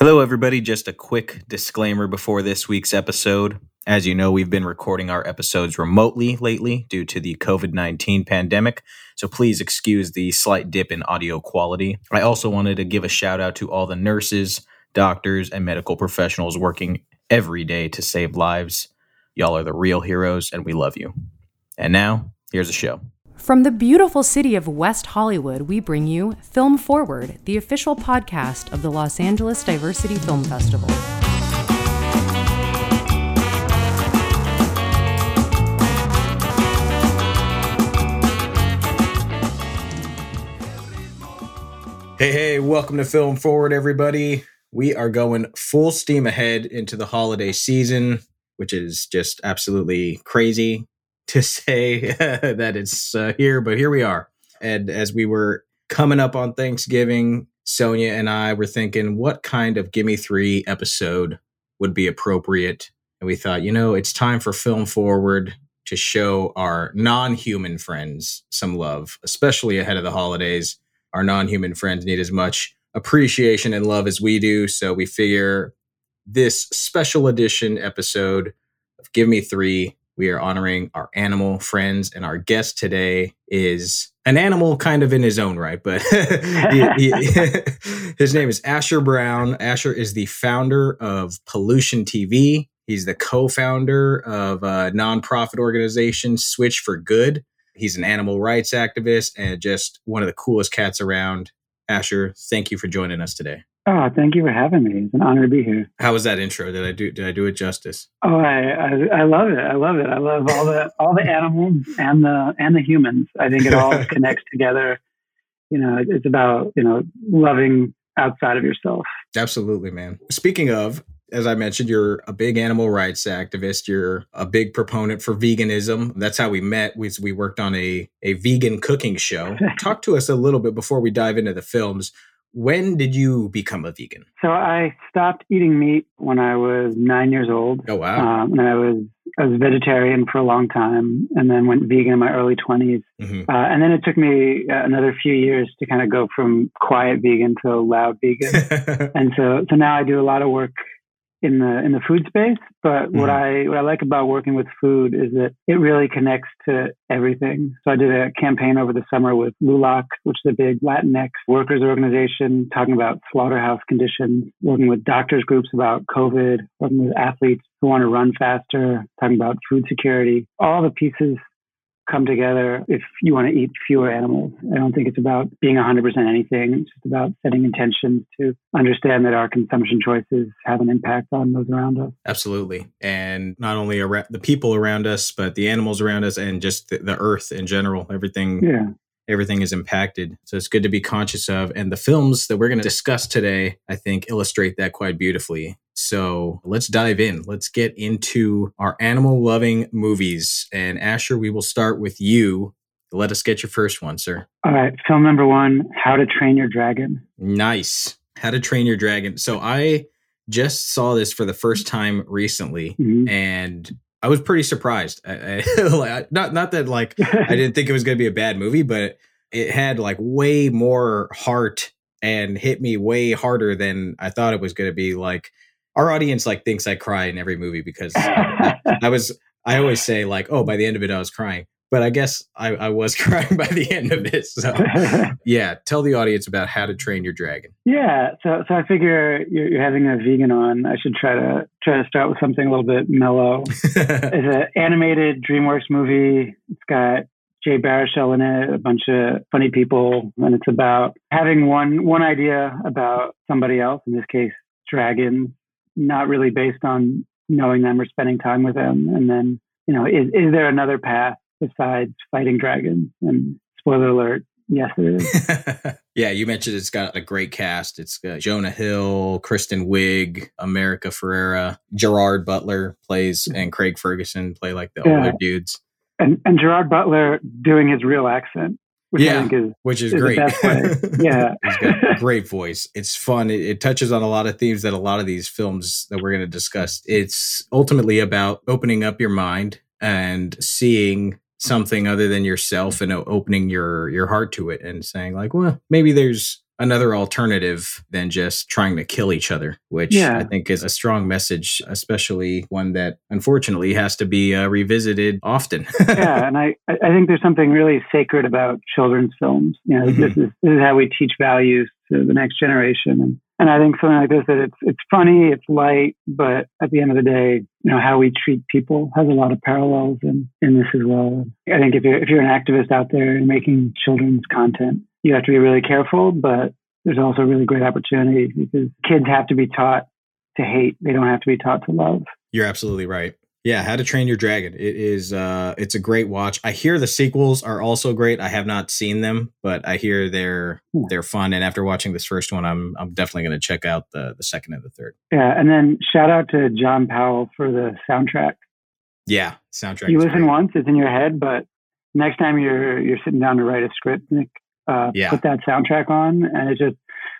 Hello, everybody. Just a quick disclaimer before this week's episode. As you know, we've been recording our episodes remotely lately due to the COVID 19 pandemic, so please excuse the slight dip in audio quality. I also wanted to give a shout out to all the nurses, doctors, and medical professionals working every day to save lives. Y'all are the real heroes, and we love you. And now, here's the show. From the beautiful city of West Hollywood, we bring you Film Forward, the official podcast of the Los Angeles Diversity Film Festival. Hey, hey, welcome to Film Forward, everybody. We are going full steam ahead into the holiday season, which is just absolutely crazy to say that it's uh, here, but here we are. And as we were coming up on Thanksgiving, Sonia and I were thinking, what kind of Gimme Three episode would be appropriate? And we thought, you know, it's time for Film Forward to show our non human friends some love, especially ahead of the holidays. Our non human friends need as much appreciation and love as we do. So we figure this special edition episode of Give Me Three we are honoring our animal friends, and our guest today is an animal kind of in his own right, but he, he, his name is Asher Brown. Asher is the founder of Pollution TV. He's the co founder of a nonprofit organization, Switch for Good. He's an animal rights activist and just one of the coolest cats around. Asher, thank you for joining us today. Oh, thank you for having me. It's an honor to be here. How was that intro? Did I do did I do it justice? Oh, I, I, I love it. I love it. I love all the all the animals and the and the humans. I think it all connects together. You know, it's about you know loving outside of yourself. Absolutely, man. Speaking of, as I mentioned, you're a big animal rights activist. You're a big proponent for veganism. That's how we met. We, we worked on a, a vegan cooking show. Talk to us a little bit before we dive into the films. When did you become a vegan? So I stopped eating meat when I was nine years old. Oh wow! Um, and I was I was vegetarian for a long time, and then went vegan in my early 20s mm-hmm. uh, and then it took me uh, another few years to kind of go from quiet vegan to loud vegan. and so so now I do a lot of work in the in the food space. But mm-hmm. what I what I like about working with food is that it really connects to everything. So I did a campaign over the summer with LULAC, which is a big Latinx workers organization, talking about slaughterhouse conditions, working with doctors groups about COVID, working with athletes who want to run faster, talking about food security. All the pieces come together if you want to eat fewer animals. I don't think it's about being 100% anything. It's just about setting intentions to understand that our consumption choices have an impact on those around us. Absolutely. And not only around the people around us, but the animals around us and just the, the earth in general. Everything yeah everything is impacted. So it's good to be conscious of. And the films that we're going to discuss today, I think, illustrate that quite beautifully. So let's dive in. Let's get into our animal loving movies. And Asher, we will start with you. Let us get your first one, sir. All right. Film number one How to Train Your Dragon. Nice. How to Train Your Dragon. So I just saw this for the first time recently. Mm-hmm. And I was pretty surprised. I, I, not not that like I didn't think it was going to be a bad movie, but it had like way more heart and hit me way harder than I thought it was going to be. Like our audience like thinks I cry in every movie because I, I was. I always say like, oh, by the end of it, I was crying but I guess I, I, was crying by the end of it. So, yeah, tell the audience about how to train your dragon. Yeah, so so I figure you're, you're, having a vegan on. I should try to try to start with something a little bit mellow. it's an animated DreamWorks movie. It's got Jay Baruchel in it, a bunch of funny people, and it's about having one one idea about somebody else. In this case, dragons. Not really based on knowing them or spending time with them, and then you know, is is there another path besides fighting dragons. And spoiler alert, yes, it is. yeah, you mentioned it's got a great cast. It's got Jonah Hill, Kristen Wiig, America Ferrera, Gerard Butler plays, and Craig Ferguson play like the yeah. older dudes. And, and Gerard Butler doing his real accent. Which yeah, is, which is, is great. yeah, he's got a great voice. It's fun. It, it, touches on a lot of themes that a lot of these films that we're going to discuss. It's ultimately about opening up your mind and seeing something other than yourself and opening your your heart to it and saying like well maybe there's another alternative than just trying to kill each other, which yeah. I think is a strong message, especially one that unfortunately has to be uh, revisited often. yeah, and I, I think there's something really sacred about children's films. You know, mm-hmm. this, is, this is how we teach values to the next generation. And, and I think something like this, that it's, it's funny, it's light, but at the end of the day, you know, how we treat people has a lot of parallels in, in this as well. I think if you're, if you're an activist out there and making children's content, you have to be really careful, but there's also really great opportunity because kids have to be taught to hate. They don't have to be taught to love. You're absolutely right. Yeah, How to Train Your Dragon. It is uh it's a great watch. I hear the sequels are also great. I have not seen them, but I hear they're hmm. they're fun and after watching this first one, I'm I'm definitely going to check out the the second and the third. Yeah, and then shout out to John Powell for the soundtrack. Yeah, soundtrack. You listen great. once, it's in your head, but next time you're you're sitting down to write a script, Nick, uh, yeah. put that soundtrack on, and it just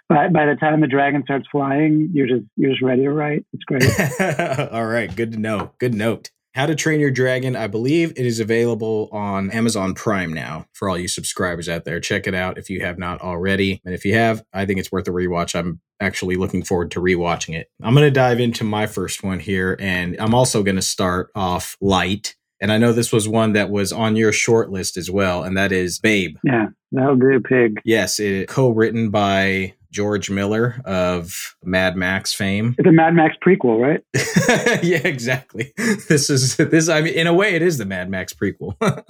by by the time the dragon starts flying, you're just you're just ready to write. It's great. All right, good to know. Good note. How to Train Your Dragon. I believe it is available on Amazon Prime now for all you subscribers out there. Check it out if you have not already. And if you have, I think it's worth a rewatch. I'm actually looking forward to rewatching it. I'm going to dive into my first one here, and I'm also going to start off light and I know this was one that was on your short list as well, and that is Babe. Yeah, that'll do, Pig. Yes, it co-written by George Miller of Mad Max fame. It's a Mad Max prequel, right? yeah, exactly. This is this. I mean, in a way, it is the Mad Max prequel.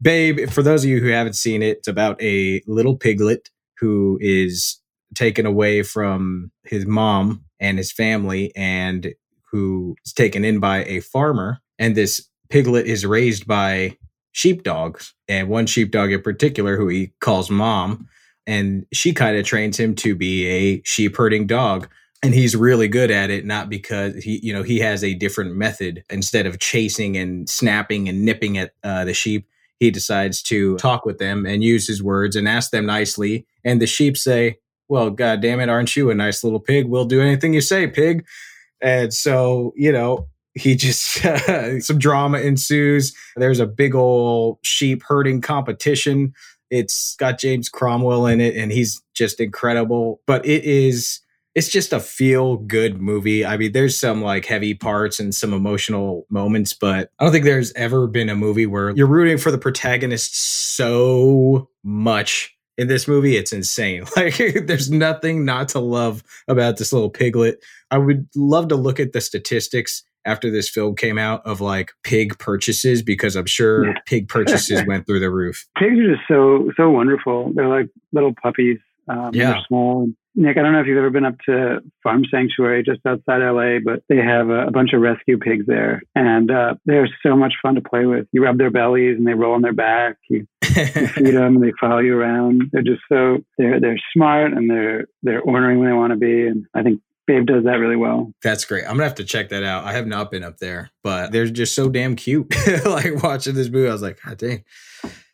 Babe, for those of you who haven't seen it, it's about a little piglet who is taken away from his mom and his family, and who is taken in by a farmer. And this Piglet is raised by sheepdogs, and one sheepdog in particular, who he calls Mom, and she kind of trains him to be a sheep herding dog. And he's really good at it, not because he, you know, he has a different method. Instead of chasing and snapping and nipping at uh, the sheep, he decides to talk with them and use his words and ask them nicely. And the sheep say, Well, God damn it, aren't you a nice little pig? We'll do anything you say, pig. And so, you know, he just some drama ensues. There's a big old sheep herding competition. It's got James Cromwell in it, and he's just incredible. But it is it's just a feel good movie. I mean, there's some like heavy parts and some emotional moments, but I don't think there's ever been a movie where you're rooting for the protagonist so much in this movie. It's insane. Like, there's nothing not to love about this little piglet. I would love to look at the statistics after this film came out of like pig purchases because I'm sure yeah. pig purchases went through the roof. Pigs are just so so wonderful. They're like little puppies. Um, yeah. They're small. Nick, I don't know if you've ever been up to Farm Sanctuary just outside LA, but they have a, a bunch of rescue pigs there, and uh, they're so much fun to play with. You rub their bellies and they roll on their back. You, you feed them and they follow you around. They're just so they're they're smart and they're they're ornery when they want to be. And I think Babe does that really well. That's great. I'm gonna have to check that out. I have not been up there, but they're just so damn cute. like watching this movie, I was like, God dang,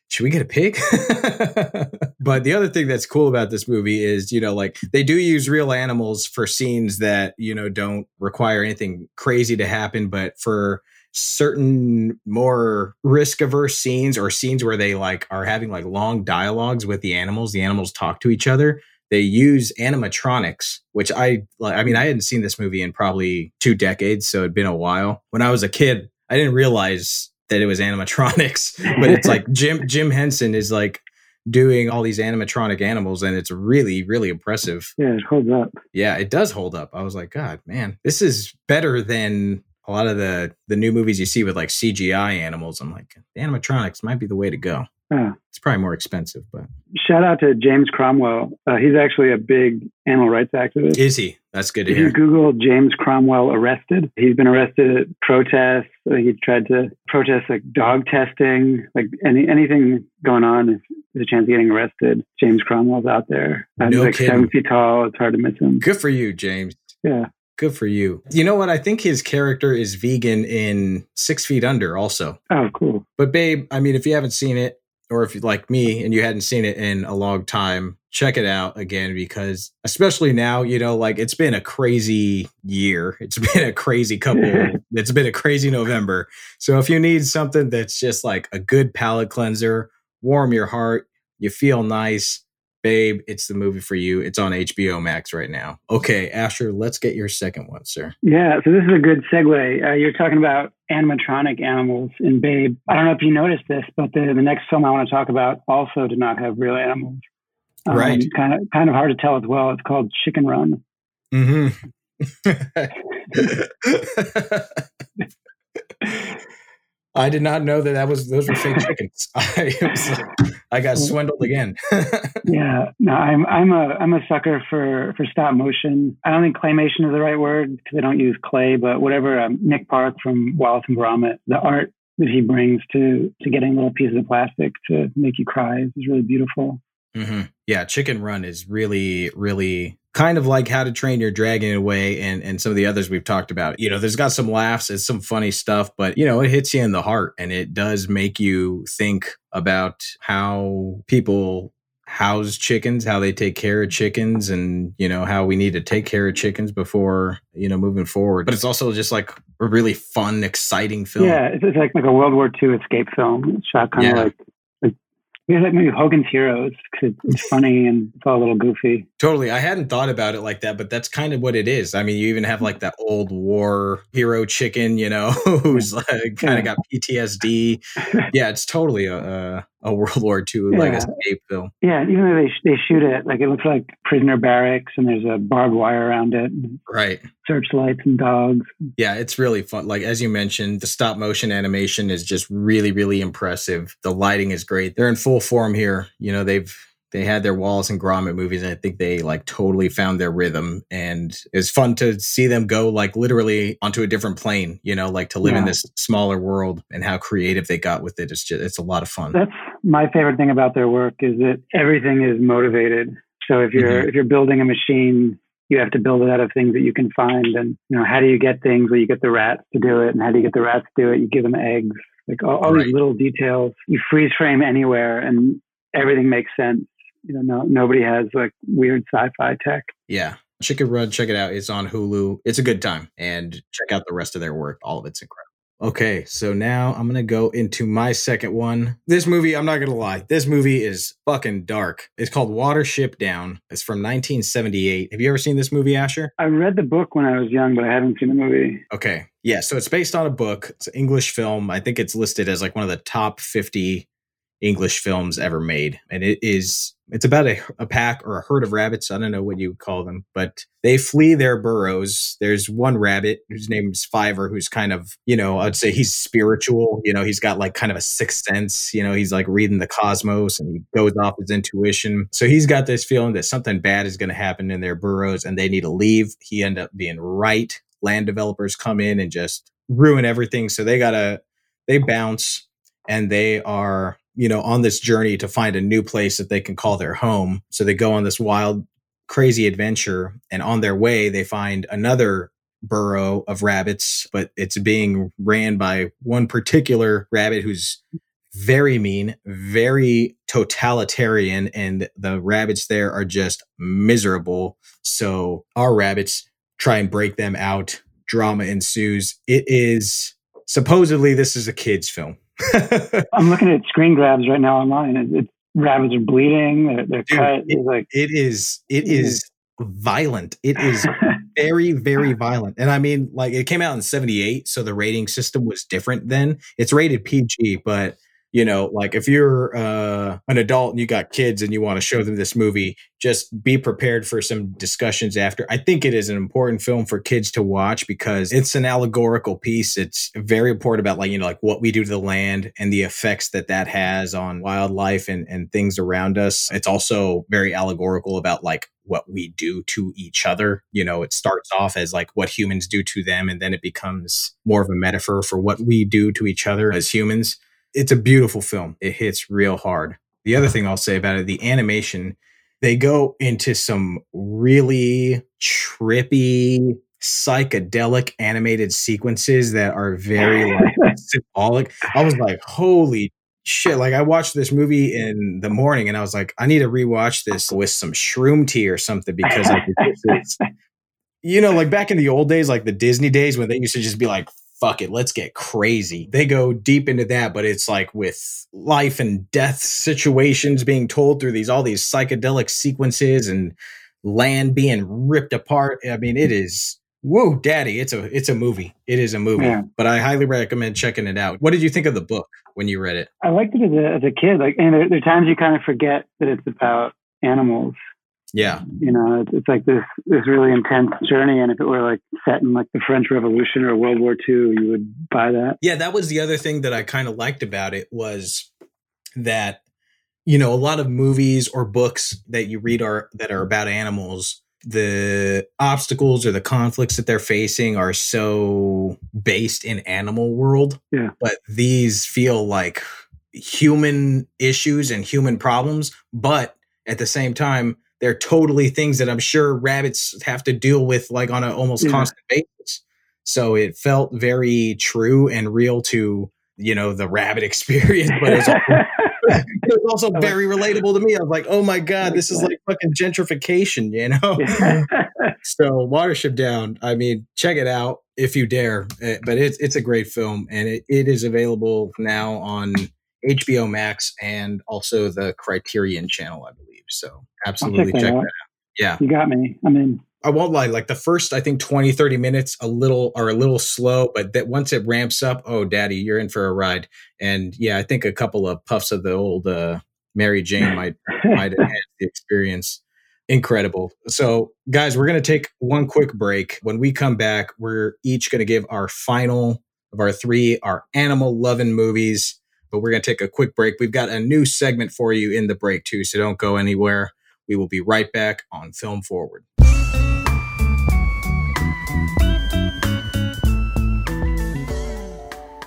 should we get a pig? but the other thing that's cool about this movie is, you know, like they do use real animals for scenes that, you know, don't require anything crazy to happen, but for certain more risk averse scenes or scenes where they like are having like long dialogues with the animals, the animals talk to each other they use animatronics, which I I mean I hadn't seen this movie in probably two decades, so it'd been a while. When I was a kid, I didn't realize that it was animatronics, but it's like Jim Jim Henson is like doing all these animatronic animals and it's really really impressive. Yeah it holds up. Yeah it does hold up. I was like god man this is better than a lot of the the new movies you see with like cgi animals. I'm like animatronics might be the way to go uh, it's probably more expensive, but shout out to James Cromwell. Uh, he's actually a big animal rights activist. Is he? That's good to if hear. you Google James Cromwell arrested, he's been arrested at protests. He tried to protest like dog testing, like any anything going on. If there's a chance of getting arrested, James Cromwell's out there. Uh, no he's like kidding. seven feet tall. It's hard to miss him. Good for you, James. Yeah. Good for you. You know what? I think his character is vegan in Six Feet Under, also. Oh, cool. But, babe, I mean, if you haven't seen it, or if you like me and you hadn't seen it in a long time, check it out again because especially now, you know, like it's been a crazy year. It's been a crazy couple. it's been a crazy November. So if you need something that's just like a good palate cleanser, warm your heart, you feel nice, babe, it's the movie for you. It's on HBO Max right now. Okay, Asher, let's get your second one, sir. Yeah, so this is a good segue. Uh, you're talking about animatronic animals in Babe. I don't know if you noticed this, but the, the next film I want to talk about also did not have real animals. Um, right. Kind of kind of hard to tell as well. It's called Chicken Run. Mm-hmm. I did not know that that was those were fake chickens. I, was, I got swindled again. yeah, no, I'm I'm a I'm a sucker for for stop motion. I don't think claymation is the right word because they don't use clay, but whatever. Um, Nick Park from Wallace and Gromit, the art that he brings to to getting little pieces of plastic to make you cry is really beautiful. Mm-hmm. Yeah, Chicken Run is really really kind of like how to train your dragon away and and some of the others we've talked about. You know there's got some laughs it's some funny stuff but you know it hits you in the heart and it does make you think about how people house chickens how they take care of chickens and you know how we need to take care of chickens before you know moving forward. But it's also just like a really fun exciting film. Yeah it's like like a world war ii escape film. It's shot kind of like it's like maybe Hogan's Heroes because it's funny and it's all a little goofy. Totally. I hadn't thought about it like that, but that's kind of what it is. I mean, you even have like that old war hero chicken, you know, who's like kind of got PTSD. Yeah, it's totally a, a a World War II yeah. like escape film. Yeah, even though they they shoot it like it looks like prisoner barracks and there's a barbed wire around it. Right. Searchlights and dogs. Yeah, it's really fun. Like as you mentioned, the stop motion animation is just really really impressive. The lighting is great. They're in full form here. You know, they've they had their Wallace and Gromit movies, and I think they like totally found their rhythm. And it's fun to see them go like literally onto a different plane, you know, like to live yeah. in this smaller world and how creative they got with it. It's just it's a lot of fun. That's my favorite thing about their work is that everything is motivated. So if you're mm-hmm. if you're building a machine, you have to build it out of things that you can find. And you know, how do you get things where you get the rats to do it, and how do you get the rats to do it? You give them eggs, like all, all right. these little details. You freeze frame anywhere, and everything makes sense you know, no, nobody has like weird sci-fi tech. Yeah. Chicken Run, check it out. It's on Hulu. It's a good time. And check out the rest of their work. All of it's incredible. Okay, so now I'm gonna go into my second one. This movie, I'm not gonna lie, this movie is fucking dark. It's called Watership Down. It's from 1978. Have you ever seen this movie, Asher? I read the book when I was young, but I haven't seen the movie. Okay, yeah, so it's based on a book. It's an English film. I think it's listed as like one of the top 50 English films ever made. And it is, it's about a, a, pack or a herd of rabbits. I don't know what you would call them, but they flee their burrows. There's one rabbit whose name is Fiver, who's kind of, you know, I'd say he's spiritual. You know, he's got like kind of a sixth sense. You know, he's like reading the cosmos and he goes off his intuition. So he's got this feeling that something bad is going to happen in their burrows and they need to leave. He end up being right. Land developers come in and just ruin everything. So they got to, they bounce and they are you know, on this journey to find a new place that they can call their home. So they go on this wild, crazy adventure. And on their way, they find another burrow of rabbits, but it's being ran by one particular rabbit who's very mean, very totalitarian, and the rabbits there are just miserable. So our rabbits try and break them out. Drama ensues. It is supposedly this is a kids' film. I'm looking at screen grabs right now online. It, it, rabbits are bleeding. They're, they're Dude, cut. It, like, it is. It is violent. It is very, very violent. And I mean, like it came out in 78, so the rating system was different then. It's rated PG, but you know like if you're uh, an adult and you got kids and you want to show them this movie just be prepared for some discussions after. I think it is an important film for kids to watch because it's an allegorical piece. It's very important about like you know like what we do to the land and the effects that that has on wildlife and and things around us. It's also very allegorical about like what we do to each other. You know, it starts off as like what humans do to them, and then it becomes more of a metaphor for what we do to each other as humans it's a beautiful film. It hits real hard. The other thing I'll say about it, the animation, they go into some really trippy, psychedelic animated sequences that are very like symbolic. I was like, holy shit. Like I watched this movie in the morning and I was like, I need to rewatch this with some shroom tea or something because like, it's, you know, like back in the old days, like the Disney days when they used to just be like fuck it, let's get crazy. They go deep into that, but it's like with life and death situations being told through these all these psychedelic sequences and land being ripped apart. I mean, it is whoa, daddy, it's a it's a movie. It is a movie. Yeah. But I highly recommend checking it out. What did you think of the book when you read it? I liked it as a, as a kid. Like, and there, there are times you kind of forget that it's about animals yeah. You know, it's, it's like this this really intense journey, and if it were like set in like the French Revolution or World War II, you would buy that. Yeah, that was the other thing that I kind of liked about it was that you know a lot of movies or books that you read are that are about animals the obstacles or the conflicts that they're facing are so based in animal world yeah but these feel like human issues and human problems but at the same time they're totally things that I'm sure rabbits have to deal with like on an almost yeah. constant basis. So it felt very true and real to, you know, the rabbit experience, but it's also, it's also very relatable to me. I was like, oh my God, this is like fucking gentrification, you know? so Watership Down, I mean, check it out if you dare. Eh, but it's it's a great film and it, it is available now on HBO Max and also the Criterion channel, I believe. So absolutely check, check that, out. Yeah. You got me. I'm in. I won't lie, like the first, I think 20, 30 minutes, a little are a little slow, but that once it ramps up, oh, daddy, you're in for a ride. And yeah, I think a couple of puffs of the old uh, Mary Jane might, might enhance the experience. Incredible. So, guys, we're going to take one quick break. When we come back, we're each going to give our final of our three, our animal loving movies but we're going to take a quick break. We've got a new segment for you in the break, too, so don't go anywhere. We will be right back on Film Forward.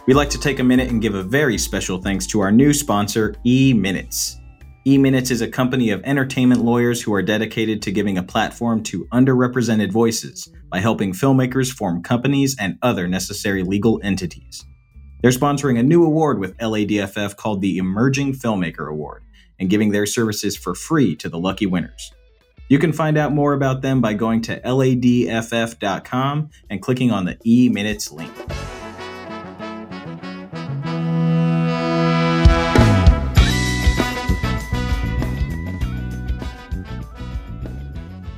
We'd like to take a minute and give a very special thanks to our new sponsor, E Minutes. E Minutes is a company of entertainment lawyers who are dedicated to giving a platform to underrepresented voices by helping filmmakers form companies and other necessary legal entities. They're sponsoring a new award with LADFF called the Emerging Filmmaker Award and giving their services for free to the lucky winners. You can find out more about them by going to ladff.com and clicking on the E Minutes link.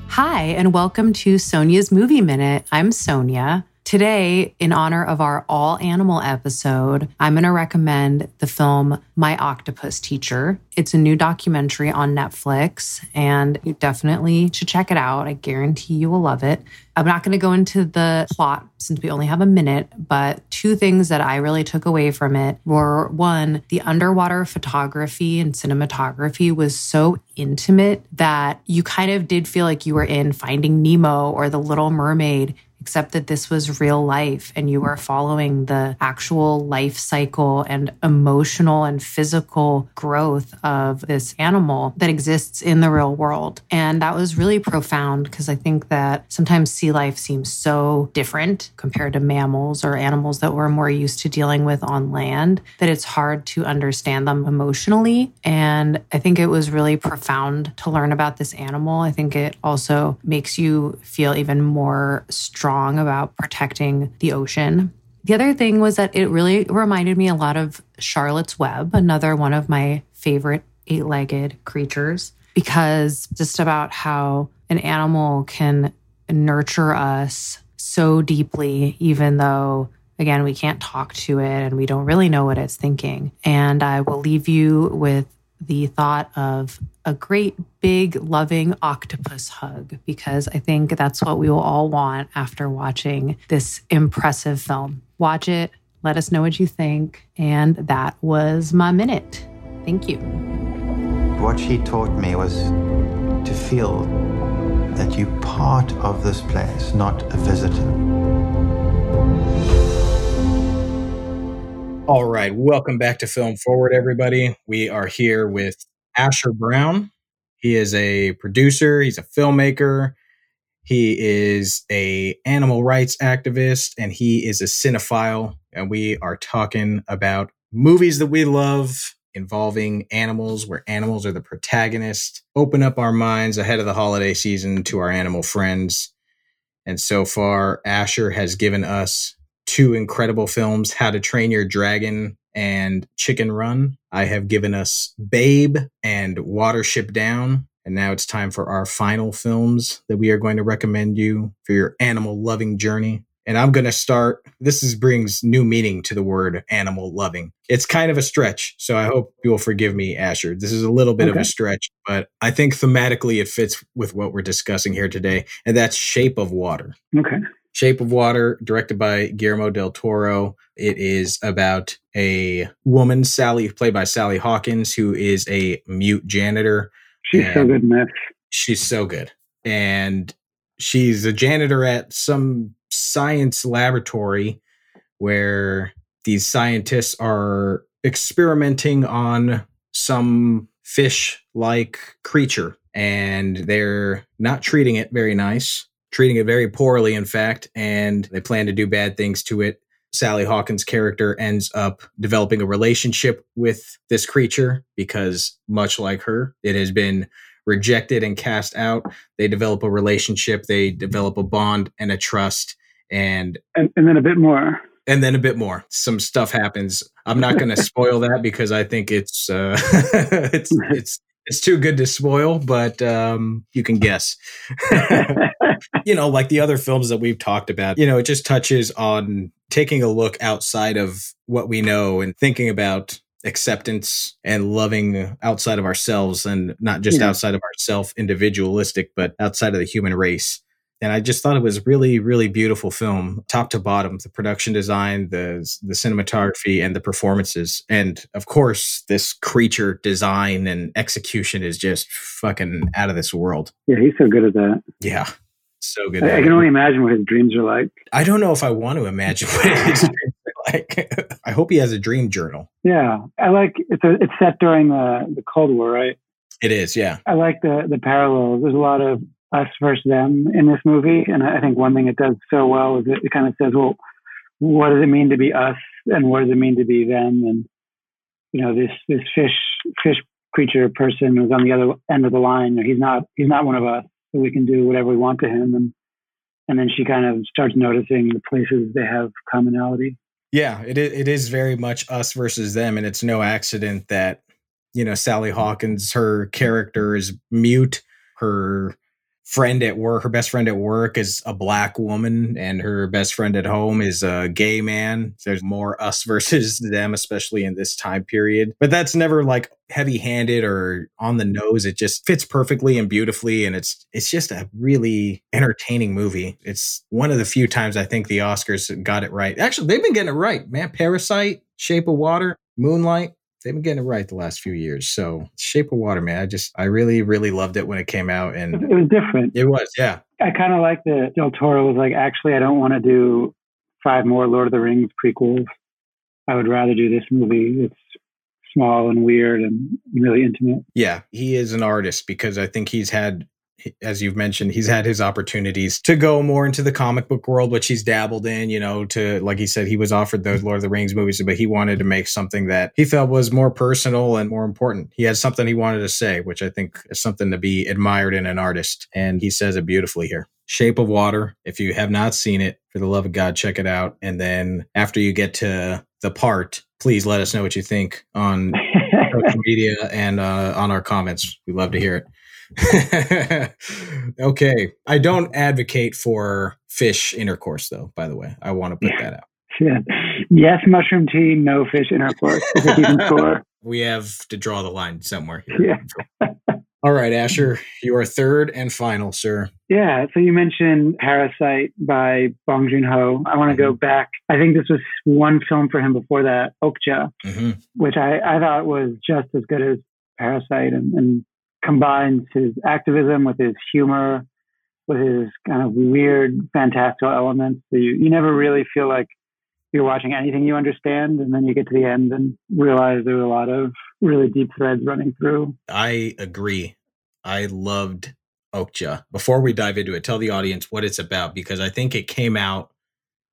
Hi, and welcome to Sonia's Movie Minute. I'm Sonia. Today, in honor of our all animal episode, I'm going to recommend the film My Octopus Teacher. It's a new documentary on Netflix, and you definitely should check it out. I guarantee you will love it. I'm not going to go into the plot since we only have a minute, but two things that I really took away from it were one, the underwater photography and cinematography was so intimate that you kind of did feel like you were in Finding Nemo or The Little Mermaid except that this was real life and you were following the actual life cycle and emotional and physical growth of this animal that exists in the real world. And that was really profound because I think that sometimes sea life seems so different compared to mammals or animals that we're more used to dealing with on land that it's hard to understand them emotionally. And I think it was really profound to learn about this animal. I think it also makes you feel even more strong strong about protecting the ocean. The other thing was that it really reminded me a lot of Charlotte's Web, another one of my favorite eight legged creatures, because just about how an animal can nurture us so deeply, even though, again, we can't talk to it and we don't really know what it's thinking. And I will leave you with the thought of a great big loving octopus hug because I think that's what we will all want after watching this impressive film. Watch it, let us know what you think. And that was my minute. Thank you. What she taught me was to feel that you're part of this place, not a visitor. All right, welcome back to Film Forward, everybody. We are here with Asher Brown. He is a producer. He's a filmmaker. He is a animal rights activist, and he is a cinephile. And we are talking about movies that we love involving animals, where animals are the protagonist. Open up our minds ahead of the holiday season to our animal friends. And so far, Asher has given us two incredible films, How to Train Your Dragon and Chicken Run. I have given us Babe and Watership Down. And now it's time for our final films that we are going to recommend you for your animal loving journey. And I'm going to start. This is brings new meaning to the word animal loving. It's kind of a stretch, so I hope you'll forgive me, Asher. This is a little bit okay. of a stretch, but I think thematically it fits with what we're discussing here today, and that's Shape of Water. Okay. Shape of Water, directed by Guillermo del Toro. It is about a woman, Sally, played by Sally Hawkins, who is a mute janitor. She's so good in this. She's so good. And she's a janitor at some science laboratory where these scientists are experimenting on some fish like creature and they're not treating it very nice, treating it very poorly, in fact, and they plan to do bad things to it. Sally Hawkins' character ends up developing a relationship with this creature because, much like her, it has been rejected and cast out. They develop a relationship, they develop a bond and a trust, and and, and then a bit more and then a bit more some stuff happens i'm not going to spoil that because i think it's uh it's it's it's too good to spoil but um you can guess you know like the other films that we've talked about you know it just touches on taking a look outside of what we know and thinking about acceptance and loving outside of ourselves and not just yeah. outside of ourself individualistic but outside of the human race and I just thought it was really, really beautiful film, top to bottom. The production design, the the cinematography, and the performances, and of course, this creature design and execution is just fucking out of this world. Yeah, he's so good at that. Yeah, so good. I, I can only imagine what his dreams are like. I don't know if I want to imagine what his dreams are like. I hope he has a dream journal. Yeah, I like it's a, it's set during the the Cold War, right? It is, yeah. I like the the parallels. There's a lot of us versus them in this movie. And I think one thing it does so well is it, kind of says, well, what does it mean to be us and what does it mean to be them? And, you know, this, this fish, fish creature person who's on the other end of the line, he's not, he's not one of us. So we can do whatever we want to him. And, and then she kind of starts noticing the places they have commonality. Yeah, it it is very much us versus them, and it's no accident that you know Sally Hawkins, her character is mute. Her friend at work, her best friend at work is a black woman, and her best friend at home is a gay man. There's more us versus them, especially in this time period. But that's never like heavy handed or on the nose. It just fits perfectly and beautifully. And it's it's just a really entertaining movie. It's one of the few times I think the Oscars got it right. Actually, they've been getting it right, man. Parasite, Shape of Water, Moonlight they've been getting it right the last few years. So Shape of Water, man, I just I really really loved it when it came out, and it was different. It was, yeah. I kind of like that Del Toro was like, actually, I don't want to do five more Lord of the Rings prequels. I would rather do this movie. It's small and weird and really intimate. Yeah, he is an artist because I think he's had as you've mentioned, he's had his opportunities to go more into the comic book world, which he's dabbled in, you know, to, like he said, he was offered those Lord of the Rings movies, but he wanted to make something that he felt was more personal and more important. He had something he wanted to say, which I think is something to be admired in an artist. And he says it beautifully here. Shape of Water. If you have not seen it, for the love of God, check it out. And then after you get to the part, please let us know what you think on social media and uh, on our comments. We love to hear it. okay. I don't advocate for fish intercourse, though, by the way. I want to put yeah. that out. Yeah. Yes, mushroom tea, no fish intercourse. we have to draw the line somewhere here. Yeah. All right, Asher, you are third and final, sir. Yeah, so you mentioned Parasite by Bong Joon Ho. I want to mm-hmm. go back. I think this was one film for him before that, Okja, mm-hmm. which I, I thought was just as good as Parasite and, and combines his activism with his humor, with his kind of weird, fantastical elements. So you, you never really feel like you're watching anything you understand, and then you get to the end and realize there are a lot of really deep threads running through. I agree. I loved Okja. Before we dive into it, tell the audience what it's about because I think it came out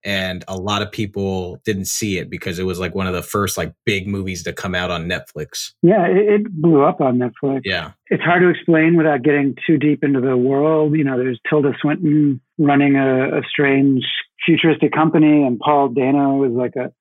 and a lot of people didn't see it because it was like one of the first like big movies to come out on Netflix. Yeah, it, it, blew up on Netflix. Yeah, it's hard to explain without getting too deep into the world. You know, there's Tilda Swinton running a, a strange futuristic company, and Paul Dano was like a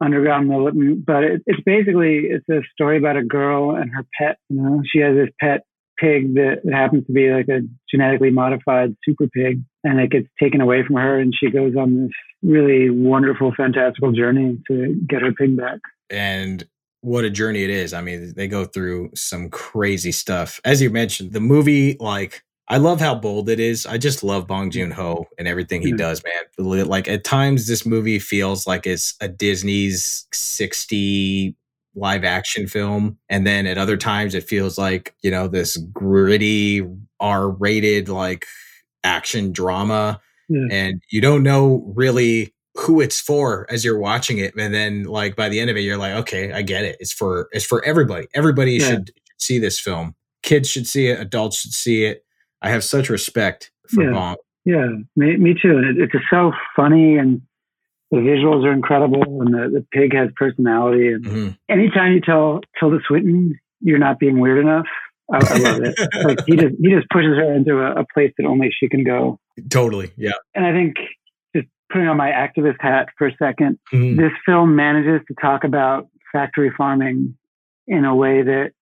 underground militant. But it, it's basically it's a story about a girl and her pet. You know, she has this pet pig that happens to be like a genetically modified super pig, and it gets taken away from her, and she goes on this really wonderful, fantastical journey to get her pig back. And what a journey it is. I mean, they go through some crazy stuff. As you mentioned, the movie, like, I love how bold it is. I just love Bong Joon Ho and everything he mm-hmm. does, man. Like, at times, this movie feels like it's a Disney's 60 live action film. And then at other times, it feels like, you know, this gritty, R rated, like, action drama. Yeah. And you don't know really who it's for as you're watching it and then like by the end of it you're like okay i get it it's for it's for everybody everybody yeah. should see this film kids should see it adults should see it i have such respect for yeah. bong yeah me, me too and it, it's just so funny and the visuals are incredible and the, the pig has personality and mm-hmm. anytime you tell tilda swinton you're not being weird enough I, I love it. like he just he just pushes her into a, a place that only she can go. Totally, yeah. And I think just putting on my activist hat for a 2nd mm-hmm. this film manages to talk about factory farming in a way that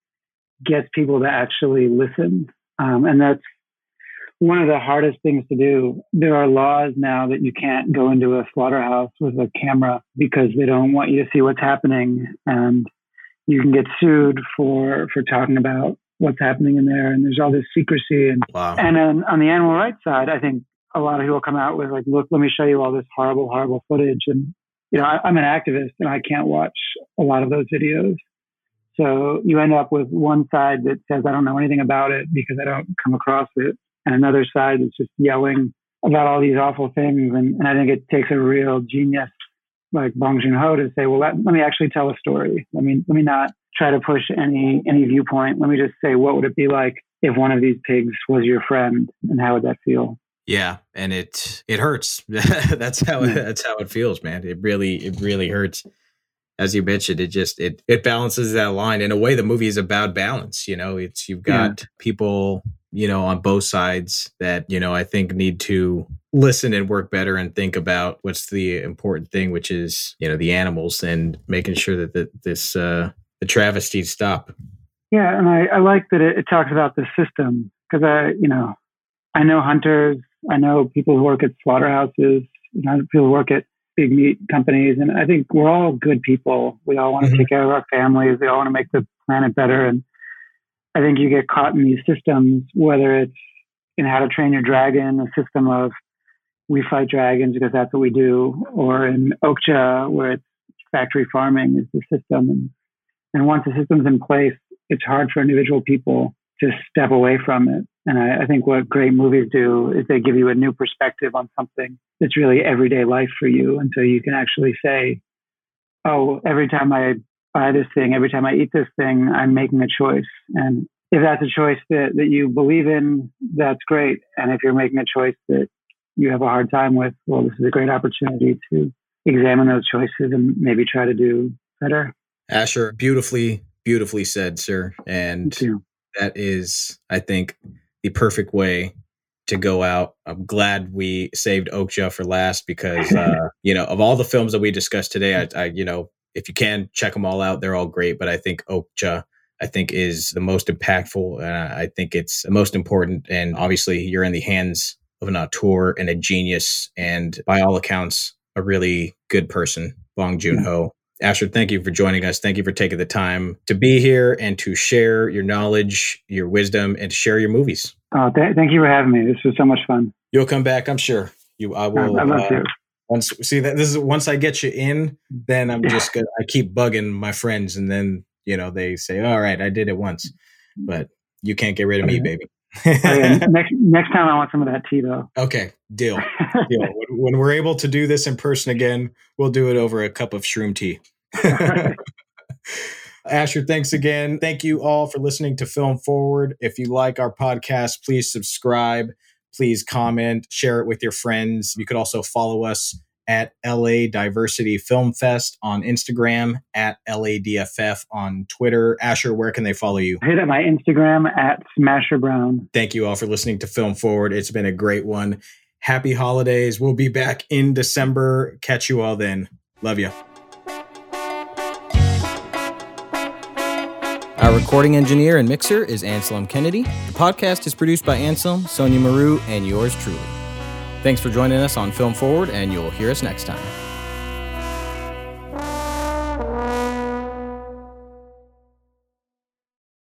gets people to actually listen. Um, and that's one of the hardest things to do. There are laws now that you can't go into a slaughterhouse with a camera because they don't want you to see what's happening. And you can get sued for, for talking about what's happening in there. And there's all this secrecy. And, wow. and then on the animal rights side, I think a lot of people come out with like, look, let me show you all this horrible, horrible footage. And, you know, I, am an activist and I can't watch a lot of those videos. So you end up with one side that says, I don't know anything about it because I don't come across it. And another side that's just yelling about all these awful things. And, and I think it takes a real genius like Bong Joon Ho to say, well, let, let me actually tell a story. Let me, let me not try to push any, any viewpoint. Let me just say, what would it be like if one of these pigs was your friend and how would that feel? Yeah, and it it hurts. that's how it, that's how it feels, man. It really it really hurts. As you mentioned, it just it it balances that line in a way. The movie is about balance. You know, it's you've got yeah. people you know on both sides that you know I think need to listen and work better and think about what's the important thing, which is you know the animals and making sure that the, this uh, the travesties stop. Yeah, and I, I like that it, it talks about the system because I you know I know hunters I know people who work at slaughterhouses, you know, people who work at big meat companies, and I think we're all good people. We all want to mm-hmm. take care of our families. We all want to make the planet better. And I think you get caught in these systems, whether it's in How to Train Your Dragon, a system of we fight dragons because that's what we do, or in Okja, where it's factory farming is the system. And, and once the system's in place, it's hard for individual people to step away from it. And I, I, think what great movies do is they give you a new perspective on something that's really everyday life for you. And so you can actually say, oh, every time I buy this thing, every time I eat this thing, I'm making a choice. And if that's a choice that, that you believe in, that's great. And if you're making a choice that you have a hard time with, well, this is a great opportunity to examine those choices and maybe try to do better. Asher, beautifully, beautifully said, sir. And that is, I think, the perfect way to go out. I'm glad we saved Okja for last because uh, you know of all the films that we discussed today, I, I, you know if you can check them all out, they're all great. But I think Okja, I think is the most impactful. Uh, I think it's the most important, and obviously you're in the hands of an auteur and a genius, and by all accounts, a really good person, Bong Joon Ho. Asher, thank you for joining us. Thank you for taking the time to be here and to share your knowledge, your wisdom, and to share your movies. Oh, th- thank you for having me. This was so much fun. You'll come back, I'm sure. You, I will. I love uh, to. Once see that this is once I get you in, then I'm just gonna. I keep bugging my friends, and then you know they say, "All right, I did it once," but you can't get rid of me, baby. oh, yeah. Next next time, I want some of that tea, though. Okay, deal. deal. when, when we're able to do this in person again, we'll do it over a cup of shroom tea. Asher, thanks again. Thank you all for listening to Film Forward. If you like our podcast, please subscribe, please comment, share it with your friends. You could also follow us at LA Diversity Film Fest on Instagram, at LADFF on Twitter. Asher, where can they follow you? Hit up my Instagram at Smasher Brown. Thank you all for listening to Film Forward. It's been a great one. Happy holidays. We'll be back in December. Catch you all then. Love you. Our recording engineer and mixer is Anselm Kennedy. The podcast is produced by Anselm, Sonia Maru, and yours truly. Thanks for joining us on Film Forward, and you'll hear us next time.